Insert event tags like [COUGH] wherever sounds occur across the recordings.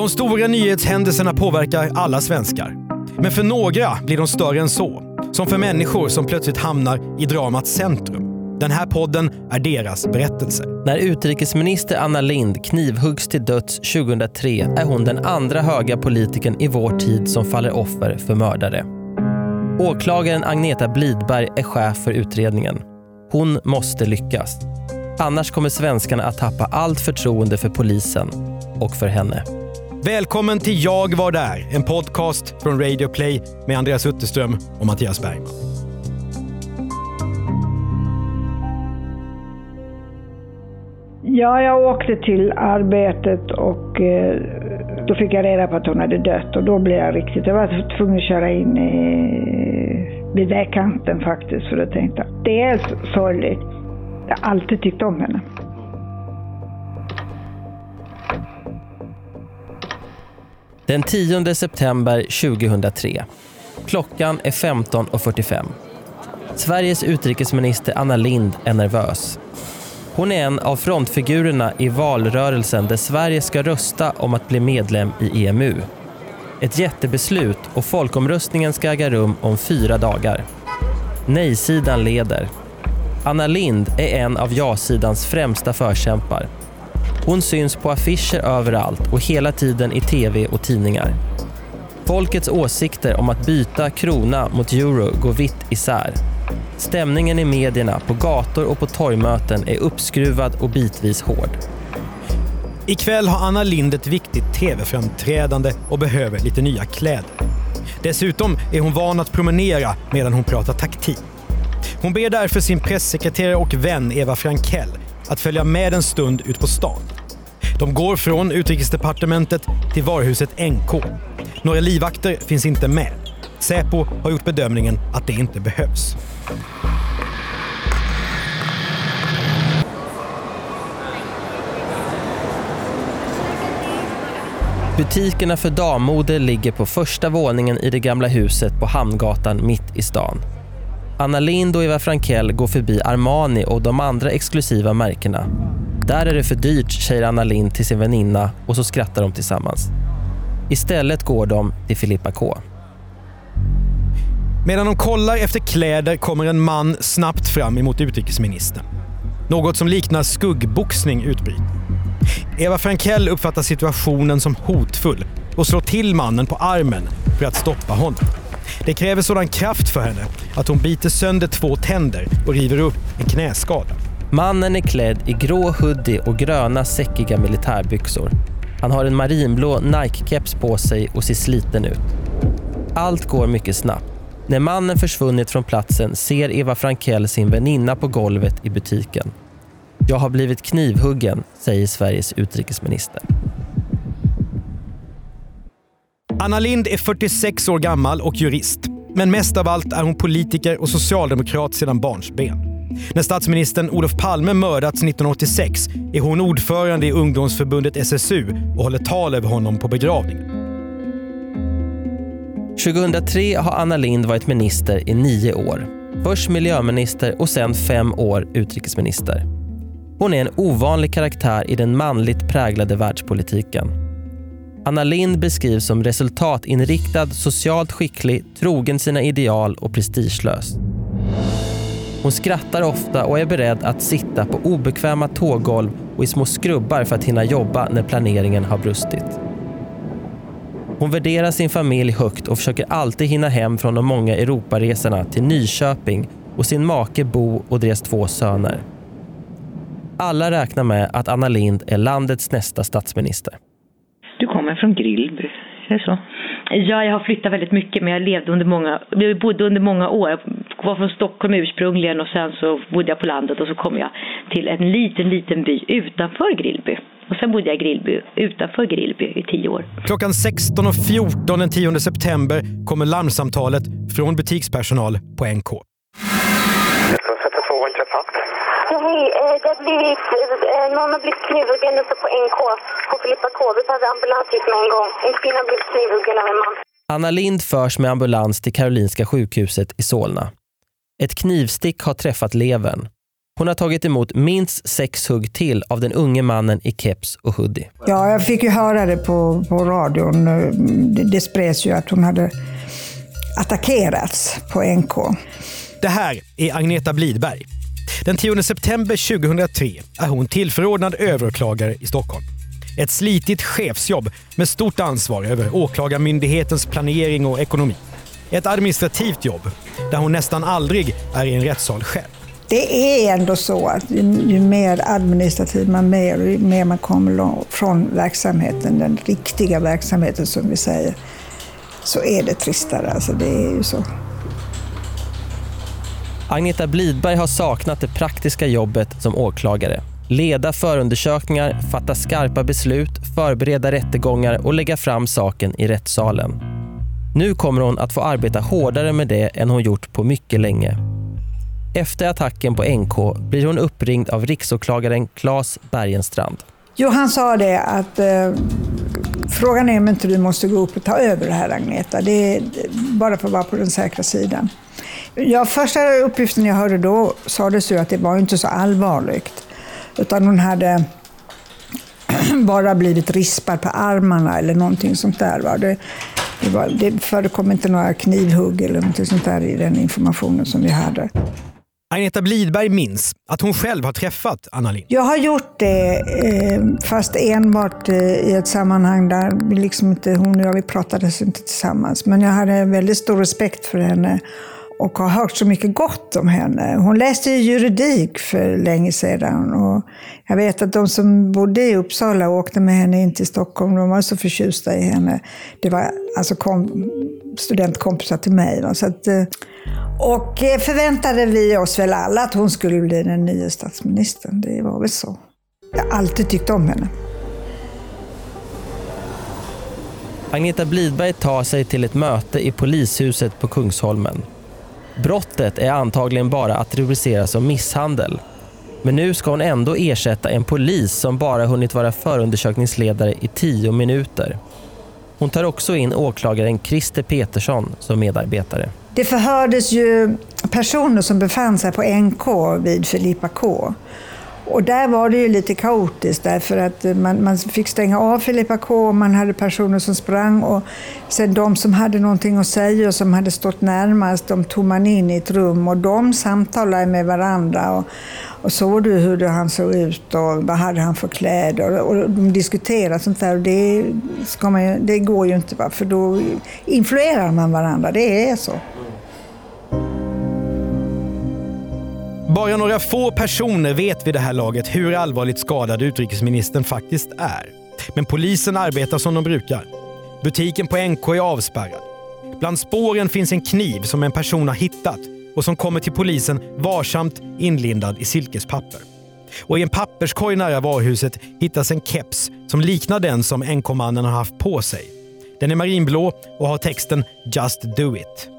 De stora nyhetshändelserna påverkar alla svenskar. Men för några blir de större än så. Som för människor som plötsligt hamnar i dramats centrum. Den här podden är deras berättelse. När utrikesminister Anna Lind knivhuggs till döds 2003 är hon den andra höga politikern i vår tid som faller offer för mördare. Åklagaren Agneta Blidberg är chef för utredningen. Hon måste lyckas. Annars kommer svenskarna att tappa allt förtroende för polisen och för henne. Välkommen till Jag var där, en podcast från Radio Play med Andreas Utterström och Mattias Bergman. Ja, jag åkte till arbetet och eh, då fick jag reda på att hon hade dött och då blev jag riktigt, jag var tvungen att köra in i... vid vägkanten faktiskt för att tänkte det är sorgligt. Jag har alltid tyckt om henne. Den 10 september 2003. Klockan är 15.45. Sveriges utrikesminister Anna Lind är nervös. Hon är en av frontfigurerna i valrörelsen där Sverige ska rösta om att bli medlem i EMU. Ett jättebeslut och folkomröstningen ska äga rum om fyra dagar. Nej-sidan leder. Anna Lind är en av ja-sidans främsta förkämpar. Hon syns på affischer överallt och hela tiden i tv och tidningar. Folkets åsikter om att byta krona mot euro går vitt isär. Stämningen i medierna, på gator och på torgmöten är uppskruvad och bitvis hård. Ikväll har Anna Lind ett viktigt tv-framträdande och behöver lite nya kläder. Dessutom är hon van att promenera medan hon pratar taktik. Hon ber därför sin pressekreterare och vän Eva Frankell att följa med en stund ut på stan. De går från utrikesdepartementet till varuhuset NK. Några livvakter finns inte med. Säpo har gjort bedömningen att det inte behövs. Butikerna för dammode ligger på första våningen i det gamla huset på Hamngatan mitt i stan. Anna Lind och Eva Frankell går förbi Armani och de andra exklusiva märkena. Där är det för dyrt, säger Anna Lind till sin väninna och så skrattar de tillsammans. Istället går de till Filippa K. Medan de kollar efter kläder kommer en man snabbt fram emot utrikesministern. Något som liknar skuggboxning utbryter. Eva Frankell uppfattar situationen som hotfull och slår till mannen på armen för att stoppa honom. Det kräver sådan kraft för henne att hon biter sönder två tänder och river upp en knäskada. Mannen är klädd i grå hoodie och gröna säckiga militärbyxor. Han har en marinblå Nike-keps på sig och ser sliten ut. Allt går mycket snabbt. När mannen försvunnit från platsen ser Eva Frankell sin väninna på golvet i butiken. Jag har blivit knivhuggen, säger Sveriges utrikesminister. Anna Lind är 46 år gammal och jurist. Men mest av allt är hon politiker och socialdemokrat sedan barnsben. När statsministern Olof Palme mördats 1986 är hon ordförande i ungdomsförbundet SSU och håller tal över honom på begravningen. 2003 har Anna Lind varit minister i nio år. Först miljöminister och sen fem år utrikesminister. Hon är en ovanlig karaktär i den manligt präglade världspolitiken. Anna Lind beskrivs som resultatinriktad, socialt skicklig, trogen sina ideal och prestigelös. Hon skrattar ofta och är beredd att sitta på obekväma tåggolv och i små skrubbar för att hinna jobba när planeringen har brustit. Hon värderar sin familj högt och försöker alltid hinna hem från de många Europaresorna till Nyköping och sin make Bo och deras två söner. Alla räknar med att Anna Lind är landets nästa statsminister. Kommer från Grillby, är det så? Ja, jag har flyttat väldigt mycket men jag levde under många, jag bodde under många år. Jag var från Stockholm ursprungligen och sen så bodde jag på landet och så kom jag till en liten, liten by utanför Grillby. Och sen bodde jag i Grillby, utanför Grillby i tio år. Klockan 16.14 den 10 september kommer larmsamtalet från butikspersonal på NK. Eh, det har blivit, eh, någon har blivit knivhuggen uppe på NK, på Filippa K. Vi behöver ambulans hit med en gång. En kvinna har blivit knivhuggen av en man. Anna Lind förs med ambulans till Karolinska sjukhuset i Solna. Ett knivstick har träffat levern. Hon har tagit emot minst sex hugg till av den unge mannen i keps och hoodie. Ja, jag fick ju höra det på, på radion. Det, det spreds ju att hon hade attackerats på NK. Det här är Agneta Blidberg. Den 10 september 2003 är hon tillförordnad överåklagare i Stockholm. Ett slitigt chefsjobb med stort ansvar över åklagarmyndighetens planering och ekonomi. Ett administrativt jobb där hon nästan aldrig är i en rättssal själv. Det är ändå så att ju, ju mer administrativ man är och ju mer man kommer från verksamheten, den riktiga verksamheten som vi säger, så är det tristare. Alltså det är ju så. Agneta Blidberg har saknat det praktiska jobbet som åklagare. Leda förundersökningar, fatta skarpa beslut, förbereda rättegångar och lägga fram saken i rättssalen. Nu kommer hon att få arbeta hårdare med det än hon gjort på mycket länge. Efter attacken på NK blir hon uppringd av riksåklagaren Claes Bergenstrand. Jo, han sa det att eh, frågan är om inte du måste gå upp och ta över det här Agneta. Det är bara för att vara på den säkra sidan. Ja, första uppgiften jag hörde då sades ju att det var inte så allvarligt. Utan hon hade [CLEARS THROAT] bara blivit rispad på armarna eller någonting sånt där. Va? Det, det, var, det förekom inte några knivhugg eller någonting sånt där i den informationen som vi hade. Agneta Blidberg minns att hon själv har träffat Anna Lindh. Jag har gjort det, eh, fast enbart eh, i ett sammanhang där liksom inte, hon och jag vi pratades inte tillsammans. Men jag hade väldigt stor respekt för henne och har hört så mycket gott om henne. Hon läste juridik för länge sedan och jag vet att de som bodde i Uppsala och åkte med henne in till Stockholm, de var så förtjusta i henne. Det var alltså kom, studentkompisar till mig. Så att, eh, och eh, förväntade vi oss väl alla att hon skulle bli den nya statsministern. Det var väl så. Jag har alltid tyckt om henne. Agneta Blidberg tar sig till ett möte i polishuset på Kungsholmen. Brottet är antagligen bara att rubricera som misshandel. Men nu ska hon ändå ersätta en polis som bara hunnit vara förundersökningsledare i tio minuter. Hon tar också in åklagaren Christer Petersson som medarbetare. Det förhördes ju personer som befann sig på NK vid Filippa K. Och där var det ju lite kaotiskt därför att eh, man, man fick stänga av Filippa K och man hade personer som sprang och sen de som hade någonting att säga och som hade stått närmast, de tog man in i ett rum och de samtalade med varandra. Och, och såg du hur han såg ut och vad hade han för kläder? Och, och de diskuterade sånt där och det, ska man, det går ju inte för då influerar man varandra, det är så. Bara några få personer vet vid det här laget hur allvarligt skadad utrikesministern faktiskt är. Men polisen arbetar som de brukar. Butiken på NK är avspärrad. Bland spåren finns en kniv som en person har hittat och som kommer till polisen varsamt inlindad i silkespapper. Och i en papperskorg nära varuhuset hittas en keps som liknar den som NK-mannen har haft på sig. Den är marinblå och har texten “Just do it”.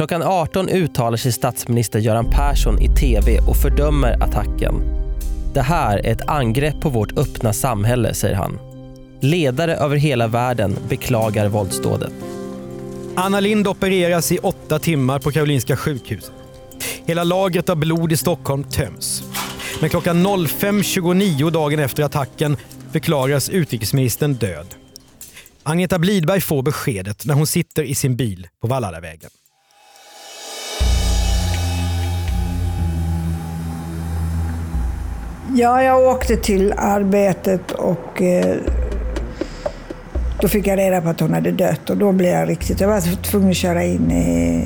Klockan 18 uttalar sig statsminister Göran Persson i tv och fördömer attacken. Det här är ett angrepp på vårt öppna samhälle, säger han. Ledare över hela världen beklagar våldsdådet. Anna Lind opereras i åtta timmar på Karolinska sjukhuset. Hela lagret av blod i Stockholm töms. Men klockan 05.29 dagen efter attacken förklaras utrikesministern död. Agneta Blidberg får beskedet när hon sitter i sin bil på Valladavägen. Ja, jag åkte till arbetet och eh, då fick jag reda på att hon hade dött och då blev jag riktigt... Jag var tvungen att köra in i,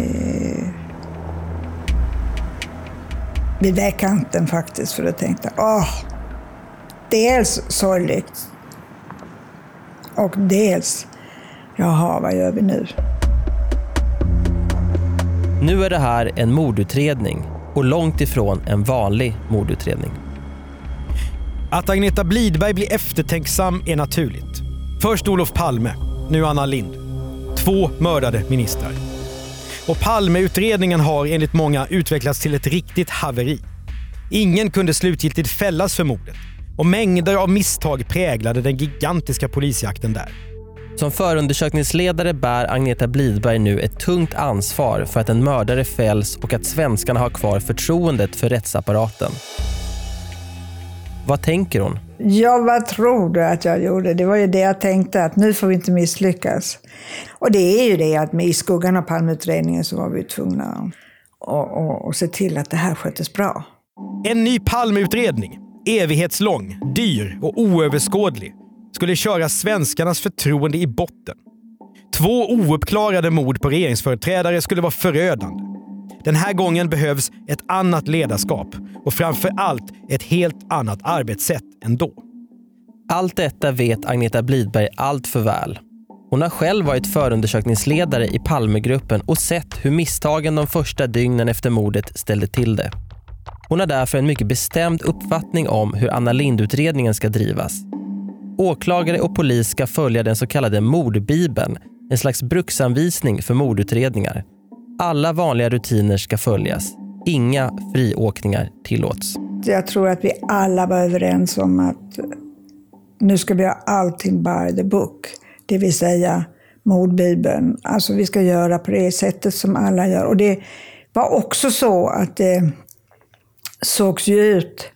vid vägkanten faktiskt för då tänkte, åh, dels sorgligt och dels, jaha, vad gör vi nu? Nu är det här en mordutredning och långt ifrån en vanlig mordutredning. Att Agneta Blidberg blir eftertänksam är naturligt. Först Olof Palme, nu Anna Lind. Två mördade ministrar. Och Palmeutredningen har enligt många utvecklats till ett riktigt haveri. Ingen kunde slutgiltigt fällas för mordet och mängder av misstag präglade den gigantiska polisjakten där. Som förundersökningsledare bär Agneta Blidberg nu ett tungt ansvar för att en mördare fälls och att svenskarna har kvar förtroendet för rättsapparaten. Vad tänker hon? Ja, vad tror du att jag gjorde? Det var ju det jag tänkte, att nu får vi inte misslyckas. Och det är ju det att i skuggan av Palmeutredningen så var vi tvungna att, att, att se till att det här sköttes bra. En ny Palmeutredning, evighetslång, dyr och oöverskådlig, skulle köra svenskarnas förtroende i botten. Två ouppklarade mord på regeringsföreträdare skulle vara förödande. Den här gången behövs ett annat ledarskap och framför allt ett helt annat arbetssätt än då. Allt detta vet Agneta Blidberg allt för väl. Hon har själv varit förundersökningsledare i Palmegruppen och sett hur misstagen de första dygnen efter mordet ställde till det. Hon har därför en mycket bestämd uppfattning om hur Anna Lindh-utredningen ska drivas. Åklagare och polis ska följa den så kallade mordbibeln, en slags bruksanvisning för mordutredningar. Alla vanliga rutiner ska följas. Inga friåkningar tillåts. Jag tror att vi alla var överens om att nu ska vi ha allting by the book. Det vill säga mordbibeln. Alltså vi ska göra på det sättet som alla gör. Och det var också så att det sågs ju ut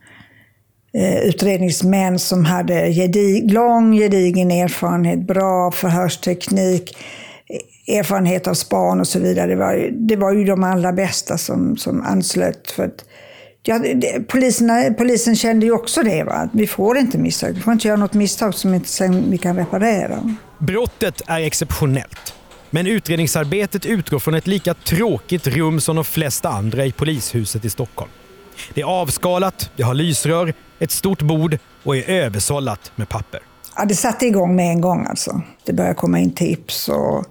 eh, utredningsmän som hade gedig, lång gedigen erfarenhet, bra förhörsteknik, erfarenhet av span och så vidare. Det var, det var ju de allra bästa som, som anslöt. För att, ja, det, poliserna, polisen kände ju också det, va? att vi får inte misstag. Vi får inte göra något misstag som inte sen vi kan reparera. Brottet är exceptionellt. Men utredningsarbetet utgår från ett lika tråkigt rum som de flesta andra i polishuset i Stockholm. Det är avskalat, det har lysrör, ett stort bord och är översållat med papper. Ja, det satte igång med en gång alltså. Det började komma in tips och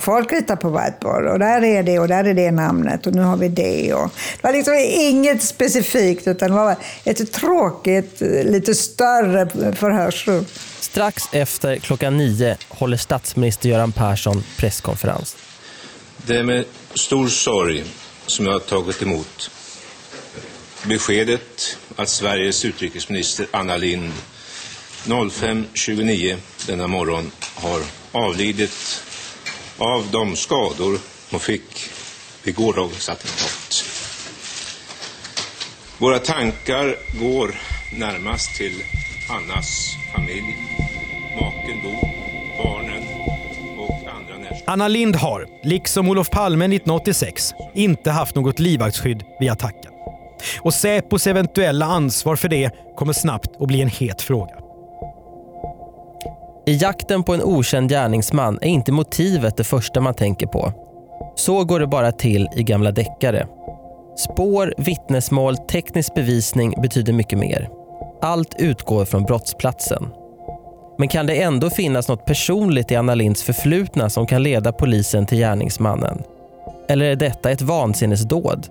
folk ritar på whiteboard och där är det och där är det namnet och nu har vi det. Och det var liksom inget specifikt utan det var ett tråkigt, lite större förhörsrum. Strax efter klockan nio håller statsminister Göran Persson presskonferens. Det är med stor sorg som jag har tagit emot beskedet att Sveriges utrikesminister Anna Lindh 05.29 denna morgon har avlidit av de skador hon fick vid gårdagens attentat. Våra tankar går närmast till Annas familj, maken Bo, barnen och andra närstående. Anna Lind har, liksom Olof Palme 1986, inte haft något livvaktsskydd vid attacken. Och Säpos eventuella ansvar för det kommer snabbt att bli en het fråga. I jakten på en okänd gärningsman är inte motivet det första man tänker på. Så går det bara till i gamla deckare. Spår, vittnesmål, teknisk bevisning betyder mycket mer. Allt utgår från brottsplatsen. Men kan det ändå finnas något personligt i Anna Linds förflutna som kan leda polisen till gärningsmannen? Eller är detta ett vansinnesdåd?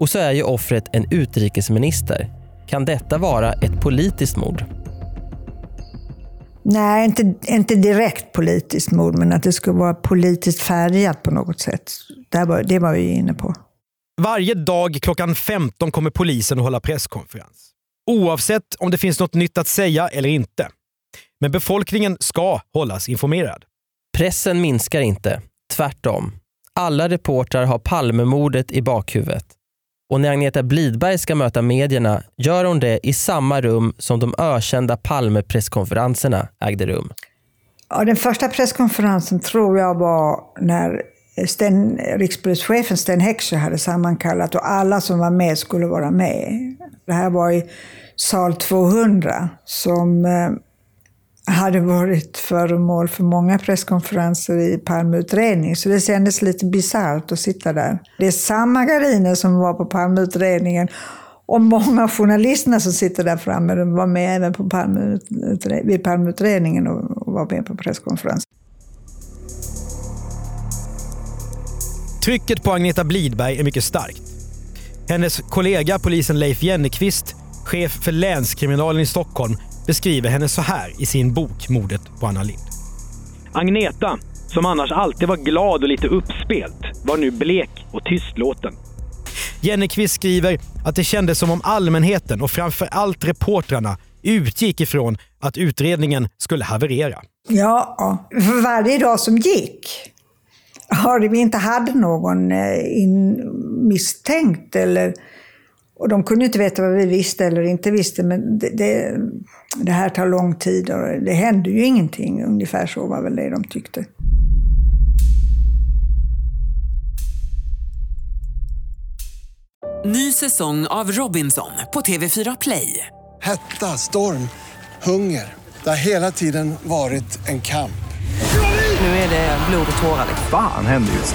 Och så är ju offret en utrikesminister. Kan detta vara ett politiskt mord? Nej, inte, inte direkt politiskt mord, men att det skulle vara politiskt färgat på något sätt. Det var, det var vi inne på. Varje dag klockan 15 kommer polisen att hålla presskonferens. Oavsett om det finns något nytt att säga eller inte. Men befolkningen ska hållas informerad. Pressen minskar inte. Tvärtom. Alla reportrar har Palmemordet i bakhuvudet. Och när Agneta Blidberg ska möta medierna gör hon det i samma rum som de ökända Palme-presskonferenserna ägde rum. Ja, den första presskonferensen tror jag var när Sten, rikspolischefen Sten Heckscher hade sammankallat och alla som var med skulle vara med. Det här var i sal 200 som eh, hade varit föremål för många presskonferenser i Palmeutredningen, så det kändes lite bisarrt att sitta där. Det är samma gardiner som var på Palmeutredningen och många av journalisterna som sitter där framme de var med även på Palme, vid Palmeutredningen och var med på presskonferensen. Trycket på Agneta Blidberg är mycket starkt. Hennes kollega polisen Leif Jennekvist, chef för länskriminalen i Stockholm, beskriver henne så här i sin bok Mordet på Anna Lind. Agneta, som annars alltid var glad och lite uppspelt, var nu blek och tystlåten. Jennekvist skriver att det kändes som om allmänheten och framför allt reportrarna utgick ifrån att utredningen skulle haverera. Ja, för varje dag som gick har vi inte hade någon in, misstänkt eller och de kunde inte veta vad vi visste eller inte visste, men det, det, det här tar lång tid och det händer ju ingenting. Ungefär så var väl det de tyckte. Ny säsong av Robinson på TV4 Play. Hetta, storm, hunger. Det har hela tiden varit en kamp. Nu är det blod och tårar. Fan händer just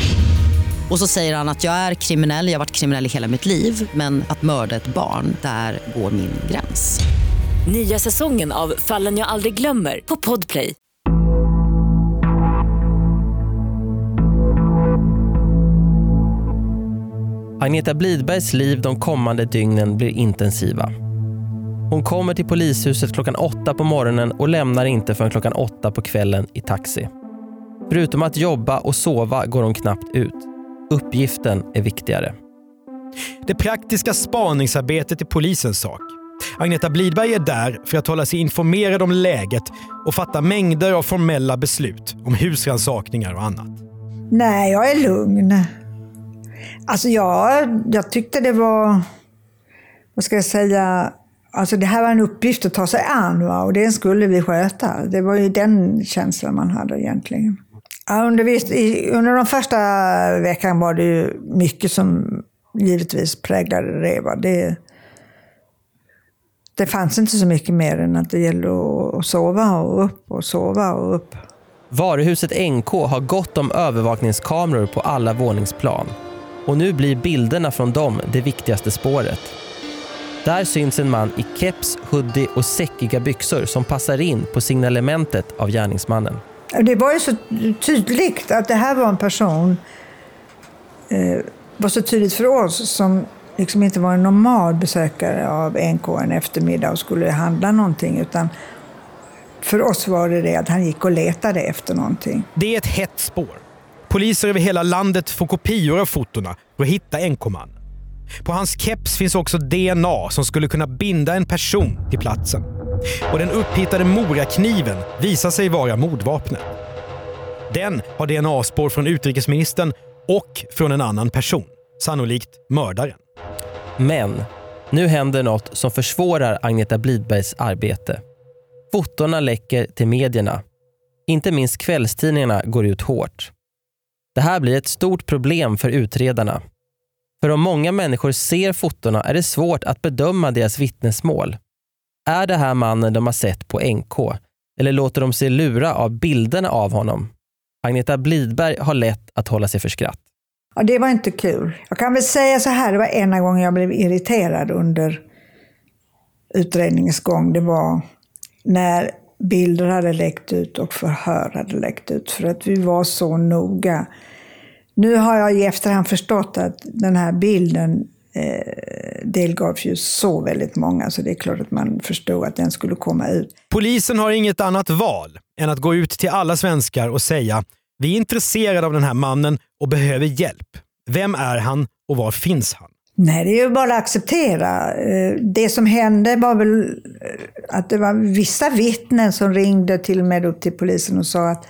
Och så säger han att jag är kriminell, jag har varit kriminell i hela mitt liv men att mörda ett barn, där går min gräns. Nya säsongen av Fallen jag aldrig glömmer på Podplay. Agneta Blidbergs liv de kommande dygnen blir intensiva. Hon kommer till polishuset klockan åtta på morgonen och lämnar inte förrän klockan åtta på kvällen i taxi. Förutom att jobba och sova går hon knappt ut. Uppgiften är viktigare. Det praktiska spaningsarbetet är polisens sak. Agneta Blidberg är där för att hålla sig informerad om läget och fatta mängder av formella beslut om husrannsakningar och annat. Nej, jag är lugn. Alltså jag, jag tyckte det var, vad ska jag säga, alltså det här var en uppgift att ta sig an va? och det skulle vi sköta. Det var ju den känslan man hade egentligen. Ja, under, under de första veckan var det ju mycket som givetvis präglade det. Va? det det fanns inte så mycket mer än att det gällde att sova och upp och sova och upp. Varuhuset NK har gott om övervakningskameror på alla våningsplan. Och nu blir bilderna från dem det viktigaste spåret. Där syns en man i keps, hoodie och säckiga byxor som passar in på signalementet av gärningsmannen. Det var ju så tydligt att det här var en person, eh, var så tydligt för oss som liksom inte var en normal besökare av NK en eftermiddag och skulle handla någonting. Utan för oss var det det att han gick och letade efter någonting. Det är ett hett spår. Poliser över hela landet får kopior av fotona för att hitta NK-mannen. På hans keps finns också DNA som skulle kunna binda en person till platsen. Och den upphittade morakniven visar sig vara mordvapnet. Den har DNA-spår från utrikesministern och från en annan person. Sannolikt mördaren. Men nu händer något som försvårar Agneta Blidbergs arbete. Fotona läcker till medierna. Inte minst kvällstidningarna går ut hårt. Det här blir ett stort problem för utredarna. För om många människor ser fotona är det svårt att bedöma deras vittnesmål. Är det här mannen de har sett på NK? Eller låter de sig lura av bilderna av honom? Agneta Blidberg har lätt att hålla sig för skratt. Ja, det var inte kul. Jag kan väl säga så här, det var ena gången jag blev irriterad under utredningens gång. Det var när bilder hade läckt ut och förhör hade läckt ut. För att vi var så noga. Nu har jag i efterhand förstått att den här bilden eh, delgavs ju så väldigt många, så det är klart att man förstod att den skulle komma ut. Polisen har inget annat val än att gå ut till alla svenskar och säga vi är intresserade av den här mannen och behöver hjälp. Vem är han och var finns han? Nej, det är ju bara att acceptera. Eh, det som hände var väl eh, att det var vissa vittnen som ringde till och med upp till polisen och sa att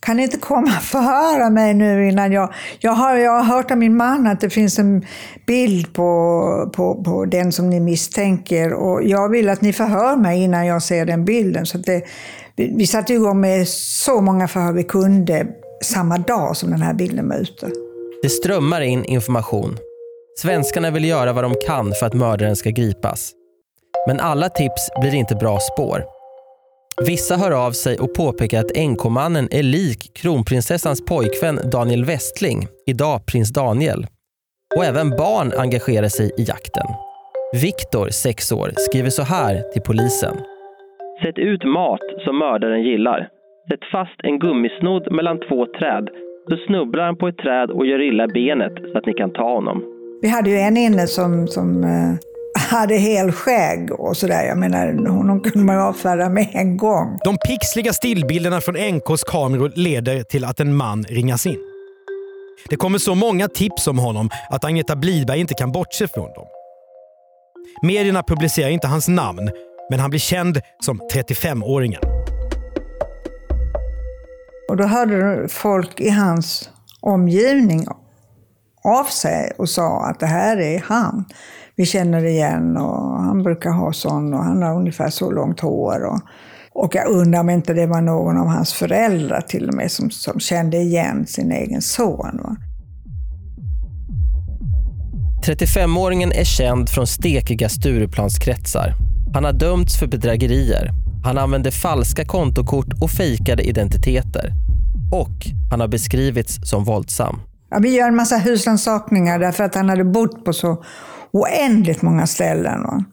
kan ni inte komma och förhöra mig nu innan jag... Jag har, jag har hört av min man att det finns en bild på, på, på den som ni misstänker och jag vill att ni förhör mig innan jag ser den bilden. Så det, vi, vi satte igång med så många förhör vi kunde samma dag som den här bilden var ute. Det strömmar in information. Svenskarna vill göra vad de kan för att mördaren ska gripas. Men alla tips blir inte bra spår. Vissa hör av sig och påpekar att NK-mannen är lik kronprinsessans pojkvän Daniel Westling, idag prins Daniel. Och även barn engagerar sig i jakten. Viktor, 6 år, skriver så här till polisen. Sätt ut mat som mördaren gillar. Sätt fast en gummisnodd mellan två träd. Så snubblar han på ett träd och gör illa benet så att ni kan ta honom. Vi hade ju en inne som, som eh, hade helskägg och sådär. Jag menar, honom kunde man avfärda med en gång. De pixliga stillbilderna från NKs kameror leder till att en man ringas in. Det kommer så många tips om honom att Agneta Blidberg inte kan bortse från dem. Medierna publicerar inte hans namn, men han blir känd som 35-åringen. Och då hörde folk i hans omgivning av sig och sa att det här är han. Vi känner igen och han brukar ha sån och han har ungefär så långt hår. Och, och jag undrar om inte det var någon av hans föräldrar till och med som, som kände igen sin egen son. Va? 35-åringen är känd från stekiga Stureplanskretsar. Han har dömts för bedrägerier. Han använde falska kontokort och fejkade identiteter. Och han har beskrivits som våldsam. Ja, vi gör en massa husrannsakningar därför att han hade bott på så oändligt många ställen. Va?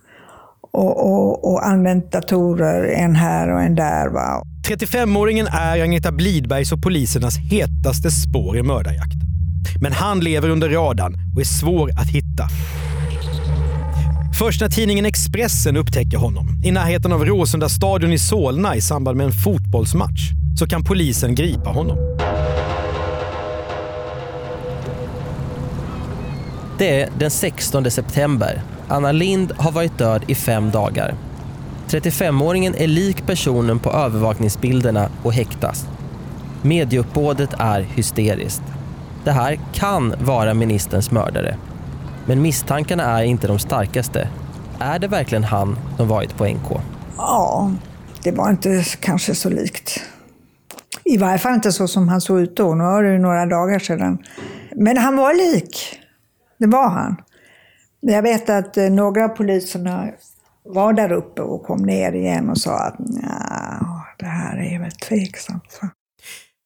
Och, och, och använt datorer, en här och en där. Va? 35-åringen är Agneta Blidbergs och polisernas hetaste spår i mördarjakten. Men han lever under radarn och är svår att hitta. Först när tidningen Expressen upptäcker honom i närheten av Råsunda stadion i Solna i samband med en fotbollsmatch så kan polisen gripa honom. Det är den 16 september. Anna Lind har varit död i fem dagar. 35-åringen är lik personen på övervakningsbilderna och häktas. Medieuppbådet är hysteriskt. Det här kan vara ministerns mördare. Men misstankarna är inte de starkaste. Är det verkligen han som varit på NK? Ja, det var inte kanske så likt. I varje fall inte så som han såg ut då. Nu var det ju några dagar sedan. Men han var lik. Det var han. Jag vet att eh, några av poliserna var där uppe och kom ner igen och sa att det här är väl tveksamt.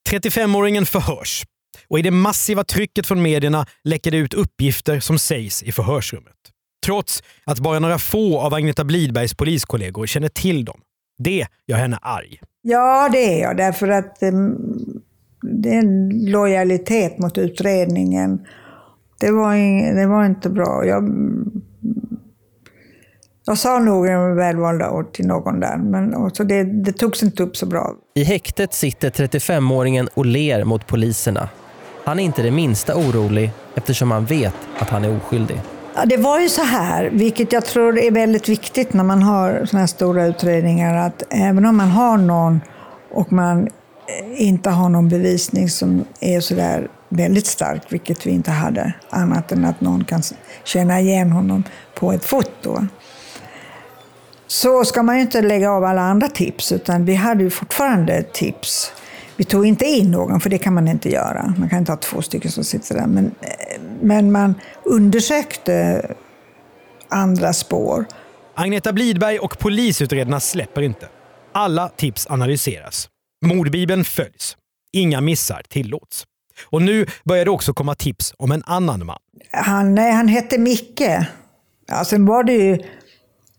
35-åringen förhörs och i det massiva trycket från medierna läcker det ut uppgifter som sägs i förhörsrummet. Trots att bara några få av Agneta Blidbergs poliskollegor känner till dem. Det gör henne arg. Ja, det är jag. Därför att um, det är en lojalitet mot utredningen. Det var, in, det var inte bra. Jag, jag sa nog en välvalda ord till någon där, men så det, det togs inte upp så bra. I häktet sitter 35-åringen och ler mot poliserna. Han är inte det minsta orolig eftersom han vet att han är oskyldig. Ja, det var ju så här, vilket jag tror är väldigt viktigt när man har sådana här stora utredningar, att även om man har någon och man inte har någon bevisning som är sådär väldigt stark, vilket vi inte hade, annat än att någon kan känna igen honom på ett foto. Så ska man ju inte lägga av alla andra tips, utan vi hade ju fortfarande tips. Vi tog inte in någon, för det kan man inte göra. Man kan inte ha två stycken som sitter där. Men, men man undersökte andra spår. Agneta Blidberg och polisutredarna släpper inte. Alla tips analyseras. Mordbibeln följs. Inga missar tillåts. Och nu börjar det också komma tips om en annan man. Han, nej, han hette Micke. Ja, sen var det ju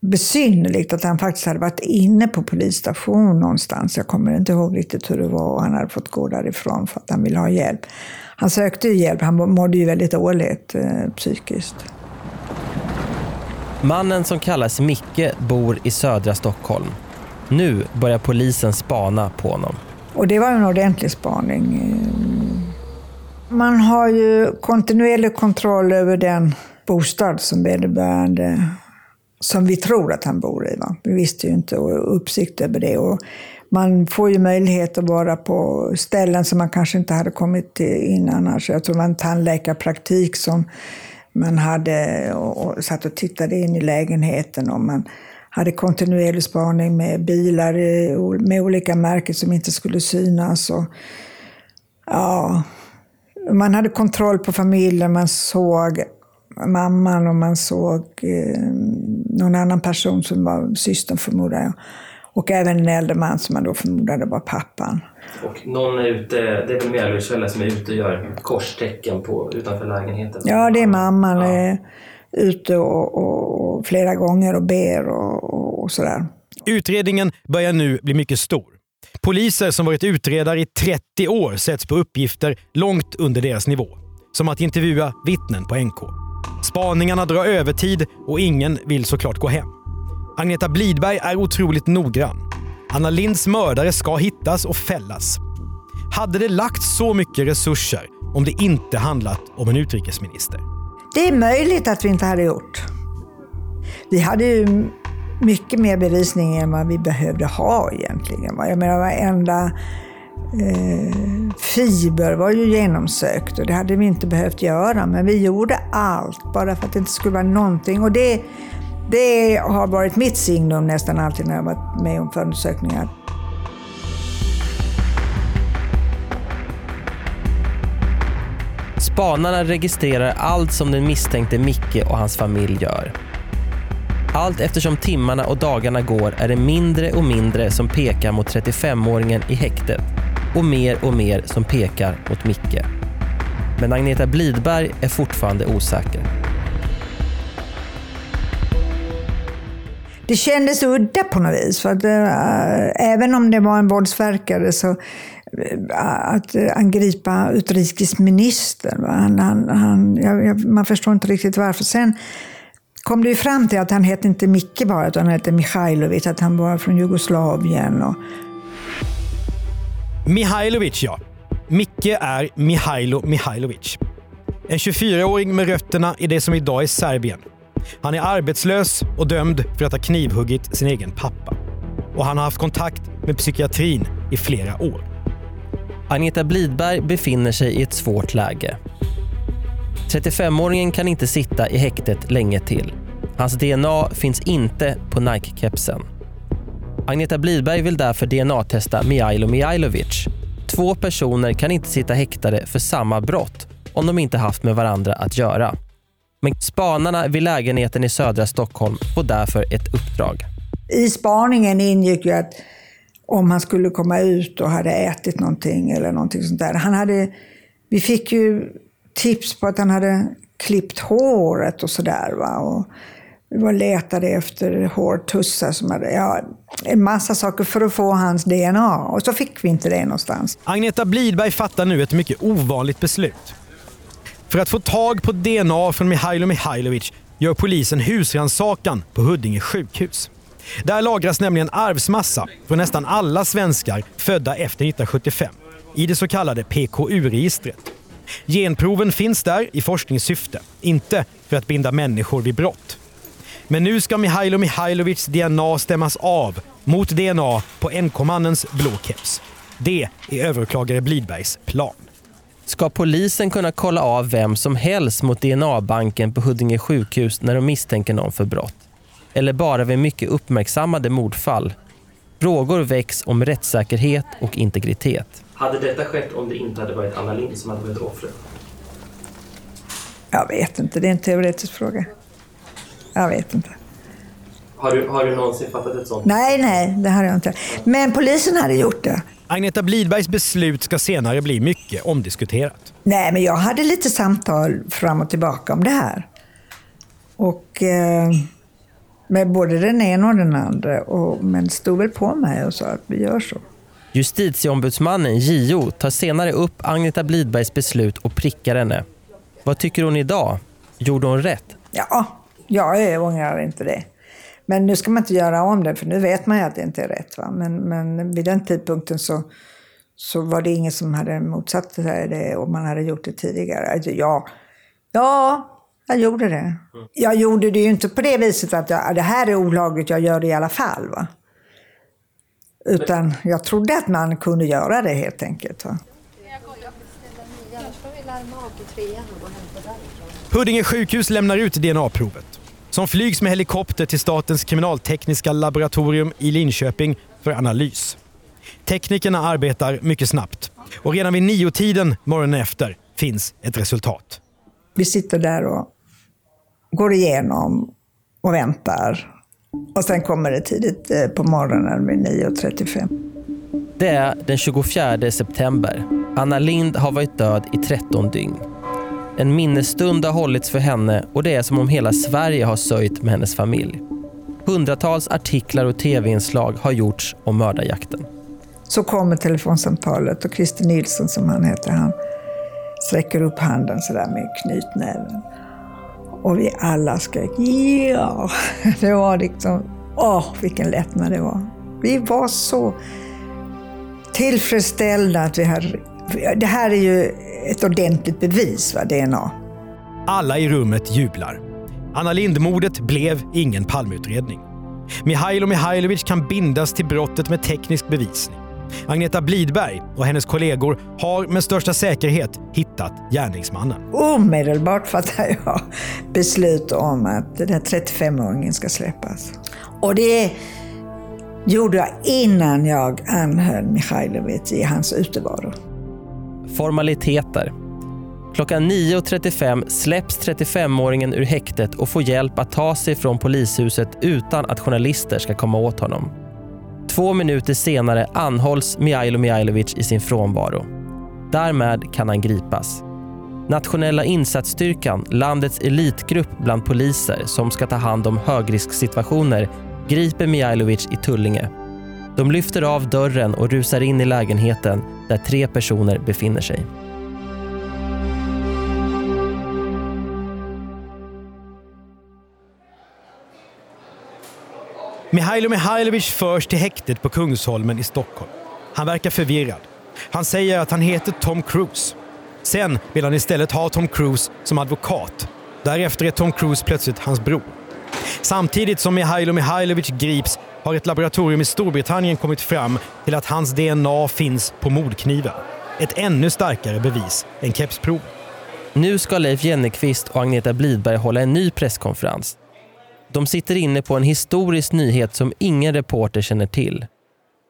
besynnerligt att han faktiskt hade varit inne på polisstation någonstans. Jag kommer inte ihåg riktigt hur det var och han hade fått gå därifrån för att han ville ha hjälp. Han sökte ju hjälp, han mådde ju väldigt dåligt eh, psykiskt. Mannen som kallas Micke bor i södra Stockholm. Nu börjar polisen spana på honom. Och det var en ordentlig spaning. Man har ju kontinuerlig kontroll över den bostad som vederbörande som vi tror att han bor i. Va? Vi visste ju inte och uppsikt över det. Och man får ju möjlighet att vara på ställen som man kanske inte hade kommit in annars. Alltså, jag tror det var en tandläkarpraktik som man hade och, och satt och tittade in i lägenheten. Och man hade kontinuerlig spaning med bilar med olika märken som inte skulle synas. Och, ja, man hade kontroll på familjen, man såg mamman och man såg eh, någon annan person som var systern förmodar jag. Och även en äldre man som man då förmodade var pappan. Och någon är ute, det är väl Mjällbyfälla som är ute och gör korstecken på, utanför lägenheten? Ja, det är mamman. Är ute och, och, och flera gånger och ber och, och sådär. Utredningen börjar nu bli mycket stor. Poliser som varit utredare i 30 år sätts på uppgifter långt under deras nivå. Som att intervjua vittnen på NK. Spaningarna drar övertid och ingen vill såklart gå hem. Agneta Blidberg är otroligt noggrann. Anna Linds mördare ska hittas och fällas. Hade det lagts så mycket resurser om det inte handlat om en utrikesminister? Det är möjligt att vi inte hade gjort. Vi hade ju mycket mer bevisning än vad vi behövde ha egentligen. Jag menar varenda eh, fiber var ju genomsökt och det hade vi inte behövt göra. Men vi gjorde allt bara för att det inte skulle vara någonting. Och det, det har varit mitt signum nästan alltid när jag varit med om förundersökningar. Spanarna registrerar allt som den misstänkte Micke och hans familj gör. Allt eftersom timmarna och dagarna går är det mindre och mindre som pekar mot 35-åringen i häktet och mer och mer som pekar mot Micke. Men Agneta Blidberg är fortfarande osäker. Det kändes udda på något vis. För att, äh, även om det var en våldsverkare så äh, att eh, angripa utrikesministern. Han, han, han, jag, man förstår inte riktigt varför. Sen kom det ju fram till att han hette inte Micke bara, utan han hette Mihailovic, att han var från Jugoslavien. Och... Mihailovic, ja. Micke är Mihailo Mihailovic. En 24-åring med rötterna i det som idag är Serbien. Han är arbetslös och dömd för att ha knivhuggit sin egen pappa. Och han har haft kontakt med psykiatrin i flera år. Agneta Blidberg befinner sig i ett svårt läge. 35-åringen kan inte sitta i häktet länge till. Hans DNA finns inte på Nike-kepsen. Agneta Blidberg vill därför DNA-testa Mijailo Mijailovic. Två personer kan inte sitta häktade för samma brott om de inte haft med varandra att göra. Men spanarna vid lägenheten i södra Stockholm får därför ett uppdrag. I spaningen ingick ju att om han skulle komma ut och hade ätit någonting eller någonting sånt där. Han hade, vi fick ju tips på att han hade klippt håret och sådär. Vi var letade efter hårtussar som hade, ja, en massa saker för att få hans DNA. Och så fick vi inte det någonstans. Agneta Blidberg fattar nu ett mycket ovanligt beslut. För att få tag på DNA från Mihailo Mihailovic gör polisen husrannsakan på Huddinge sjukhus. Där lagras nämligen arvsmassa från nästan alla svenskar födda efter 1975 i det så kallade PKU-registret. Genproven finns där i forskningssyfte, inte för att binda människor vid brott. Men nu ska Mihailo Mihailovics DNA stämmas av mot DNA på NK-mannens blå keps. Det är överåklagare Blidbergs plan. Ska polisen kunna kolla av vem som helst mot DNA-banken på Huddinge sjukhus när de misstänker någon för brott? Eller bara vid mycket uppmärksammade mordfall? Frågor väcks om rättssäkerhet och integritet. Hade detta skett om det inte hade varit Anna Lindh som hade varit offret? Jag vet inte, det är en teoretisk fråga. Jag vet inte. Har du, har du någonsin fattat ett sånt? Nej, nej, det har jag inte. Men polisen hade gjort det. Agneta Blidbergs beslut ska senare bli mycket omdiskuterat. Nej, men jag hade lite samtal fram och tillbaka om det här. Och eh, med både den ena och den andra. Och, men stod väl på mig och sa att vi gör så. Justitieombudsmannen, JO, tar senare upp Agneta Blidbergs beslut och prickar henne. Vad tycker hon idag? Gjorde hon rätt? Ja, jag ångrar inte det. Men nu ska man inte göra om det, för nu vet man ju att det inte är rätt. Va? Men, men vid den tidpunkten så, så var det ingen som hade motsatt sig det om man hade gjort det tidigare. Alltså, ja, ja, jag gjorde det. Jag gjorde det ju inte på det viset att jag, det här är olagligt, jag gör det i alla fall. Va? Utan jag trodde att man kunde göra det helt enkelt. Va? Huddinge sjukhus lämnar ut DNA-provet som flygs med helikopter till Statens kriminaltekniska laboratorium i Linköping för analys. Teknikerna arbetar mycket snabbt och redan vid niotiden morgonen efter finns ett resultat. Vi sitter där och går igenom och väntar. Och sen kommer det tidigt eh, på morgonen vid 9.35. Det är den 24 september. Anna Lind har varit död i 13 dygn. En minnesstund har hållits för henne och det är som om hela Sverige har sörjt med hennes familj. Hundratals artiklar och tv-inslag har gjorts om mördarjakten. Så kommer telefonsamtalet och Christer Nilsson, som han heter, han sträcker upp handen sådär med knytnäven. Och vi alla skrek ja. [LAUGHS] Det var liksom, åh vilken lättnad det var. Vi var så tillfredsställda att vi hade... Det här är ju ett ordentligt bevis, va, DNA. Alla i rummet jublar. Anna Lindh-mordet blev ingen palmutredning. Mihailo Mihailovic kan bindas till brottet med teknisk bevisning. Agneta Blidberg och hennes kollegor har med största säkerhet hittat gärningsmannen. Omedelbart fattade jag beslut om att den här 35-åringen ska släppas. Och det gjorde jag innan jag anhöll Mihailovic i hans utevaro. Formaliteter. Klockan 9.35 släpps 35-åringen ur häktet och får hjälp att ta sig från polishuset utan att journalister ska komma åt honom. Två minuter senare anhålls Mijailo Mijailovic i sin frånvaro. Därmed kan han gripas. Nationella insatsstyrkan, landets elitgrupp bland poliser som ska ta hand om högrisksituationer, griper Mijailovic i Tullinge. De lyfter av dörren och rusar in i lägenheten där tre personer befinner sig. Mihailo Mihailovic förs till häktet på Kungsholmen i Stockholm. Han verkar förvirrad. Han säger att han heter Tom Cruise. Sen vill han istället ha Tom Cruise som advokat. Därefter är Tom Cruise plötsligt hans bror. Samtidigt som Mihailo Mihailovic grips har ett laboratorium i Storbritannien kommit fram till att hans DNA finns på mordkniven. Ett ännu starkare bevis än kepsprov. Nu ska Leif Jennekvist och Agneta Blidberg hålla en ny presskonferens. De sitter inne på en historisk nyhet som ingen reporter känner till.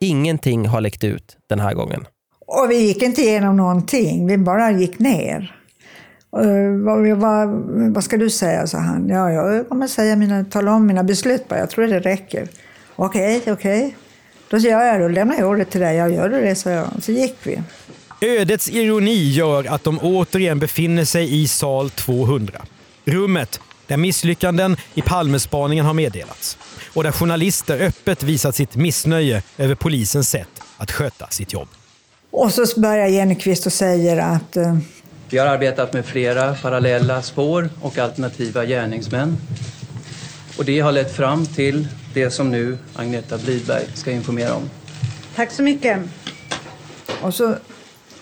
Ingenting har läckt ut den här gången. Och vi gick inte igenom någonting, vi bara gick ner. Uh, vad, vad, vad, ska du säga, sa han. Ja, jag kommer säga mina, tala om mina beslut bara. Jag tror det räcker. Okej, okay, okej. Okay. Då gör jag det. Då lämnar jag ordet till dig. Jag gör det, sa jag. Så gick vi. Ödets ironi gör att de återigen befinner sig i sal 200. Rummet där misslyckanden i Palmespaningen har meddelats och där journalister öppet visat sitt missnöje över polisens sätt att sköta sitt jobb. Och så börjar Jennekvist och säger att... Uh... Vi har arbetat med flera parallella spår och alternativa gärningsmän. Och det har lett fram till det som nu Agneta Blidberg ska informera om. Tack så mycket. Och så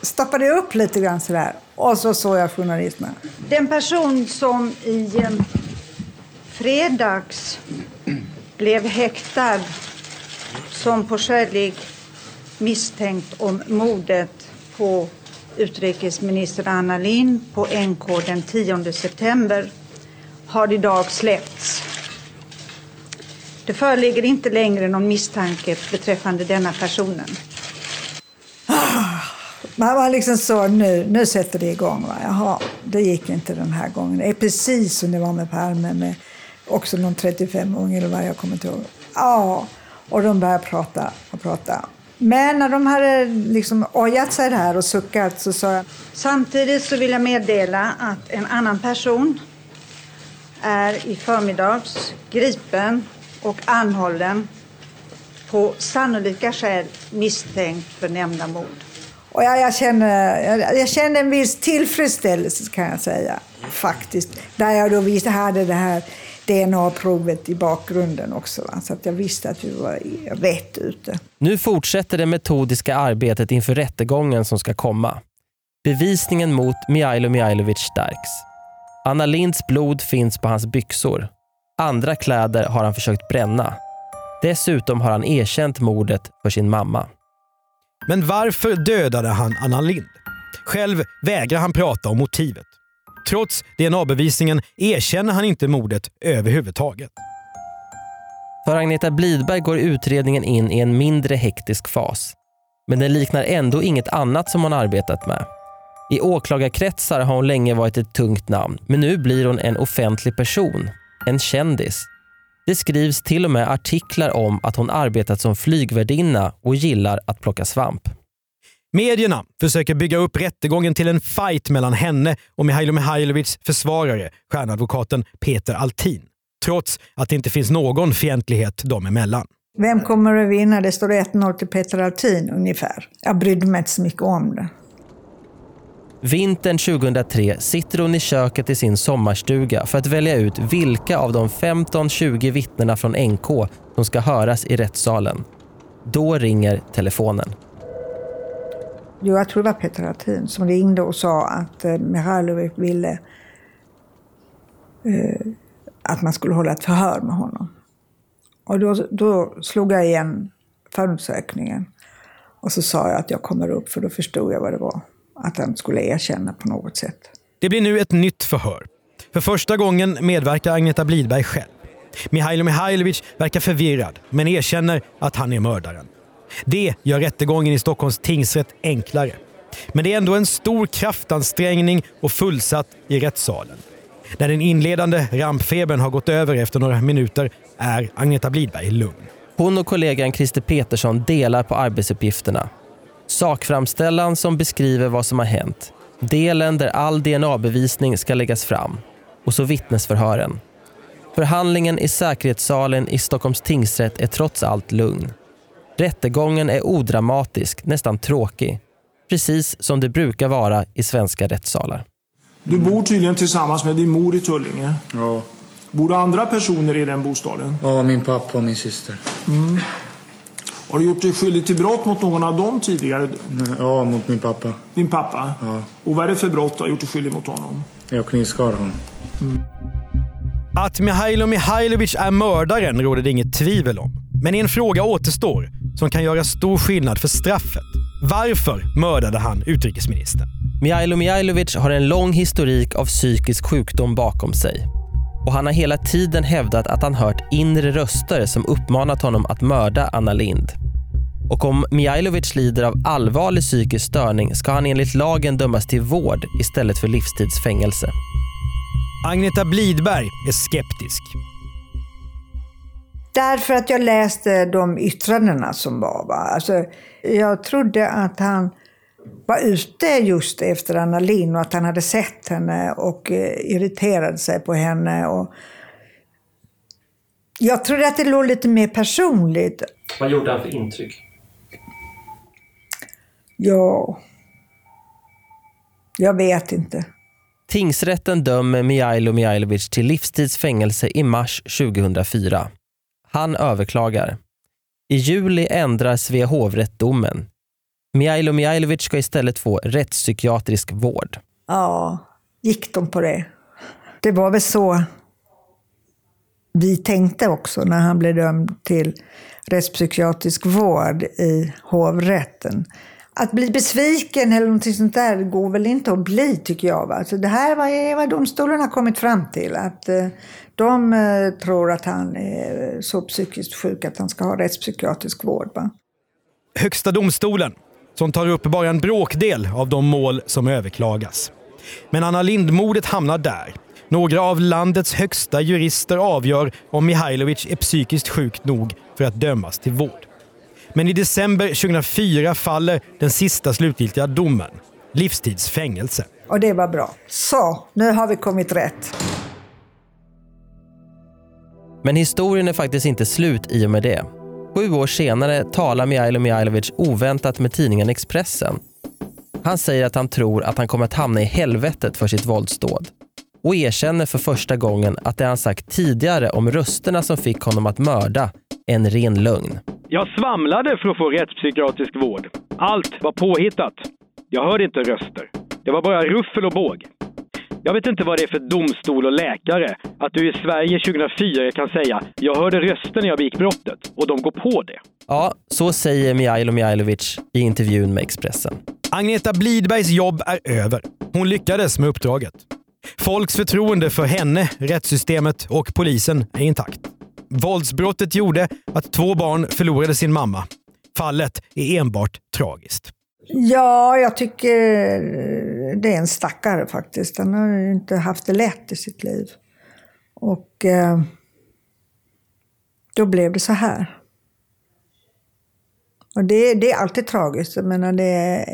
stoppade jag upp lite grann sådär. Och så såg jag journalisterna. Den person som i eh, fredags blev häktad som på skälig misstänkt om mordet på utrikesminister Anna Lindh på NK den 10 september har idag släppts. Det föreligger inte längre någon misstanke beträffande denna personen. Man var liksom så, nu, nu sätter det igång. Va? Jaha, det gick inte den här gången. Det är precis som det var med Palme, med också någon 35-åring eller vad jag kommer inte ihåg. Ja, och de började prata och prata. Men när de hade liksom ojat sig här och suckat så sa jag Samtidigt så vill jag meddela att en annan person är i förmiddags gripen och anhållen på sannolika skäl misstänkt för nämnda mord. Och jag, jag, känner, jag, jag känner en viss tillfredsställelse kan jag säga, faktiskt. Där jag då visste, hade det här DNA-provet i bakgrunden också. Va? Så att jag visste att vi var rätt ute. Nu fortsätter det metodiska arbetet inför rättegången som ska komma. Bevisningen mot Mijailo Mijailovic stärks. Anna Linds blod finns på hans byxor. Andra kläder har han försökt bränna. Dessutom har han erkänt mordet för sin mamma. Men varför dödade han Anna Lind? Själv vägrar han prata om motivet. Trots DNA-bevisningen erkänner han inte mordet överhuvudtaget. För Agneta Blidberg går utredningen in i en mindre hektisk fas. Men den liknar ändå inget annat som hon arbetat med. I åklagarkretsar har hon länge varit ett tungt namn, men nu blir hon en offentlig person. En kändis. Det skrivs till och med artiklar om att hon arbetat som flygvärdinna och gillar att plocka svamp. Medierna försöker bygga upp rättegången till en fight mellan henne och Mihailo Mihailovics försvarare, stjärnadvokaten Peter Altin. Trots att det inte finns någon fientlighet dem emellan. Vem kommer att vinna? Det står 1-0 till Peter Altin ungefär. Jag brydde mig inte så mycket om det. Vintern 2003 sitter hon i köket i sin sommarstuga för att välja ut vilka av de 15-20 vittnena från NK som ska höras i rättssalen. Då ringer telefonen. Jo, jag tror det var Peter Latin som ringde och sa att eh, Mihailovic ville eh, att man skulle hålla ett förhör med honom. Och då, då slog jag igen förundersökningen. Och så sa jag att jag kommer upp, för då förstod jag vad det var. Att han skulle erkänna på något sätt. Det blir nu ett nytt förhör. För första gången medverkar Agneta Blidberg själv. Mihailo Mihailovic verkar förvirrad, men erkänner att han är mördaren. Det gör rättegången i Stockholms tingsrätt enklare. Men det är ändå en stor kraftansträngning och fullsatt i rättssalen. När den inledande rampfebern har gått över efter några minuter är Agneta Blidberg lugn. Hon och kollegan Christer Petersson delar på arbetsuppgifterna. Sakframställan som beskriver vad som har hänt. Delen där all DNA-bevisning ska läggas fram. Och så vittnesförhören. Förhandlingen i säkerhetssalen i Stockholms tingsrätt är trots allt lugn. Rättegången är odramatisk, nästan tråkig. Precis som det brukar vara i svenska rättssalar. Du bor tydligen tillsammans med din mor i Tullinge. Ja. Bor det andra personer i den bostaden? Ja, min pappa och min syster. Mm. Har du gjort dig skyldig till brott mot någon av dem tidigare? Ja, mot min pappa. Din pappa? Ja. Och vad är det för brott du har gjort dig skyldig mot honom? Jag knivskar honom. Att Mihailo Mihailovic är mördaren råder det inget tvivel om. Men en fråga återstår som kan göra stor skillnad för straffet. Varför mördade han utrikesministern? Mihailo Mihailovic har en lång historik av psykisk sjukdom bakom sig. Och han har hela tiden hävdat att han hört inre röster som uppmanat honom att mörda Anna Lind. Och om Mihailovic lider av allvarlig psykisk störning ska han enligt lagen dömas till vård istället för livstidsfängelse. Agneta Blidberg är skeptisk. Därför att jag läste de yttrandena som var. Va? Alltså, jag trodde att han var ute just efter Anna Lindh och att han hade sett henne och eh, irriterade sig på henne. Och jag trodde att det låg lite mer personligt. Vad gjorde han för intryck? Ja... Jag vet inte. Tingsrätten dömer Mihailo Mihailovic till livstidsfängelse i mars 2004. Han överklagar. I juli ändrar Svea hovrätt domen. Mihailo Mihailovic ska istället få rättspsykiatrisk vård. Ja, gick de på det? Det var väl så vi tänkte också när han blev dömd till rättspsykiatrisk vård i hovrätten. Att bli besviken eller något sånt där går väl inte att bli tycker jag. Va? Alltså det här var vad domstolen har kommit fram till. Att eh, de eh, tror att han är så psykiskt sjuk att han ska ha rättspsykiatrisk vård. Va? Högsta domstolen, som tar upp bara en bråkdel av de mål som överklagas. Men Anna Lindmordet hamnar där. Några av landets högsta jurister avgör om Mihailovic är psykiskt sjuk nog för att dömas till vård. Men i december 2004 faller den sista slutgiltiga domen. Livstidsfängelse. Och det var bra. Så, nu har vi kommit rätt. Men historien är faktiskt inte slut i och med det. Sju år senare talar Mijailo Mijailovic oväntat med tidningen Expressen. Han säger att han tror att han kommer att hamna i helvetet för sitt våldsdåd och erkänner för första gången att det han sagt tidigare om rösterna som fick honom att mörda är en ren lögn. Jag svamlade för att få rättspsykiatrisk vård. Allt var påhittat. Jag hörde inte röster. Det var bara ruffel och båg. Jag vet inte vad det är för domstol och läkare att du i Sverige 2004 kan säga “jag hörde röster när jag begick brottet” och de går på det. Ja, så säger Mihailo Mihailovic i intervjun med Expressen. Agneta Blidbergs jobb är över. Hon lyckades med uppdraget. Folks förtroende för henne, rättssystemet och polisen är intakt. Våldsbrottet gjorde att två barn förlorade sin mamma. Fallet är enbart tragiskt. Ja, jag tycker det är en stackare faktiskt. Han har ju inte haft det lätt i sitt liv. Och eh, då blev det så här. Och det, det är alltid tragiskt. Jag menar, det,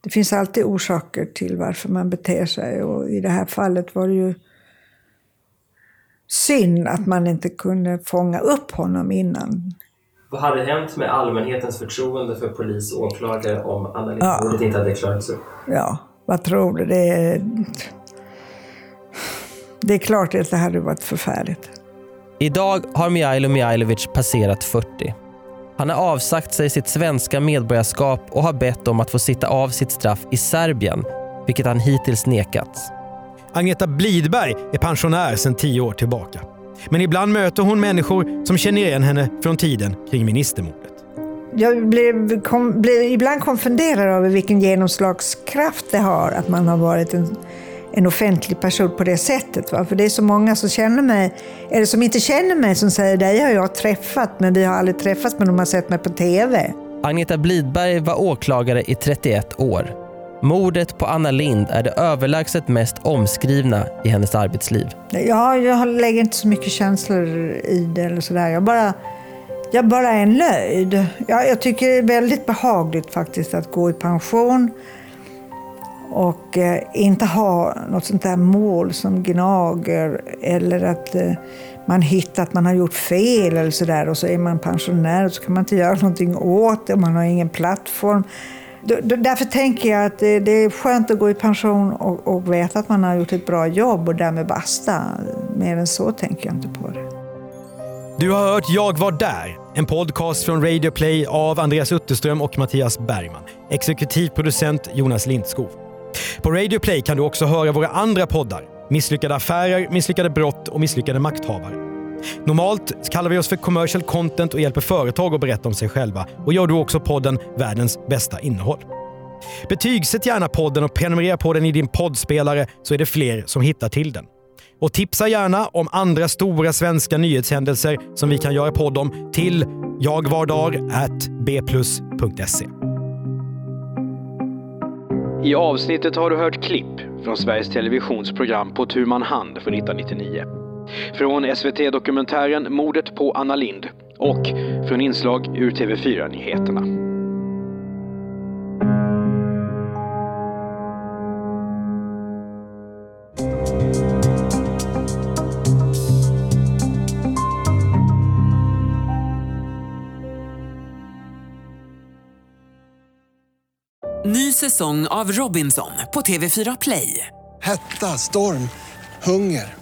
det finns alltid orsaker till varför man beter sig. Och i det här fallet var det ju synd att man inte kunde fånga upp honom innan. Vad hade hänt med allmänhetens förtroende för polis och åklagare om Anna Ja. Lindmordet inte hade klarats upp? Ja, vad tror du? Det är, det är klart att det hade varit förfärligt. Idag har Mijailo Mijailovic passerat 40. Han har avsagt sig sitt svenska medborgarskap och har bett om att få sitta av sitt straff i Serbien, vilket han hittills nekats. Agneta Blidberg är pensionär sedan tio år tillbaka. Men ibland möter hon människor som känner igen henne från tiden kring ministermordet. Jag blev, kom, blev ibland konfunderad över vilken genomslagskraft det har att man har varit en, en offentlig person på det sättet. Va? För det är så många som känner mig, eller som inte känner mig, som säger dig har jag träffat, men vi har aldrig träffats, men de har sett mig på TV. Agneta Blidberg var åklagare i 31 år. Mordet på Anna Lind är det överlägset mest omskrivna i hennes arbetsliv. Ja, jag lägger inte så mycket känslor i det eller sådär. Jag bara, jag bara är nöjd. Jag, jag tycker det är väldigt behagligt faktiskt att gå i pension och eh, inte ha något sånt där mål som gnager eller att eh, man hittar att man har gjort fel eller sådär och så är man pensionär och så kan man inte göra någonting åt det och man har ingen plattform. Därför tänker jag att det, det är skönt att gå i pension och, och veta att man har gjort ett bra jobb och därmed basta. Mer än så tänker jag inte på det. Du har hört Jag var där, en podcast från Radio Play av Andreas Utterström och Mattias Bergman. Exekutiv producent Jonas Lindskov. På Radio Play kan du också höra våra andra poddar. Misslyckade affärer, misslyckade brott och misslyckade makthavare. Normalt kallar vi oss för commercial content och hjälper företag att berätta om sig själva. Och gör du också podden Världens bästa innehåll. Betygsätt gärna podden och prenumerera på den i din poddspelare så är det fler som hittar till den. Och tipsa gärna om andra stora svenska nyhetshändelser som vi kan göra podd om till jagvardar.bplus.se. I avsnittet har du hört klipp från Sveriges Televisions program På tu man hand från 1999. Från SVT-dokumentären Mordet på Anna Lind och från inslag ur TV4-nyheterna. Ny säsong av Robinson på TV4 Play. Hetta, storm, hunger.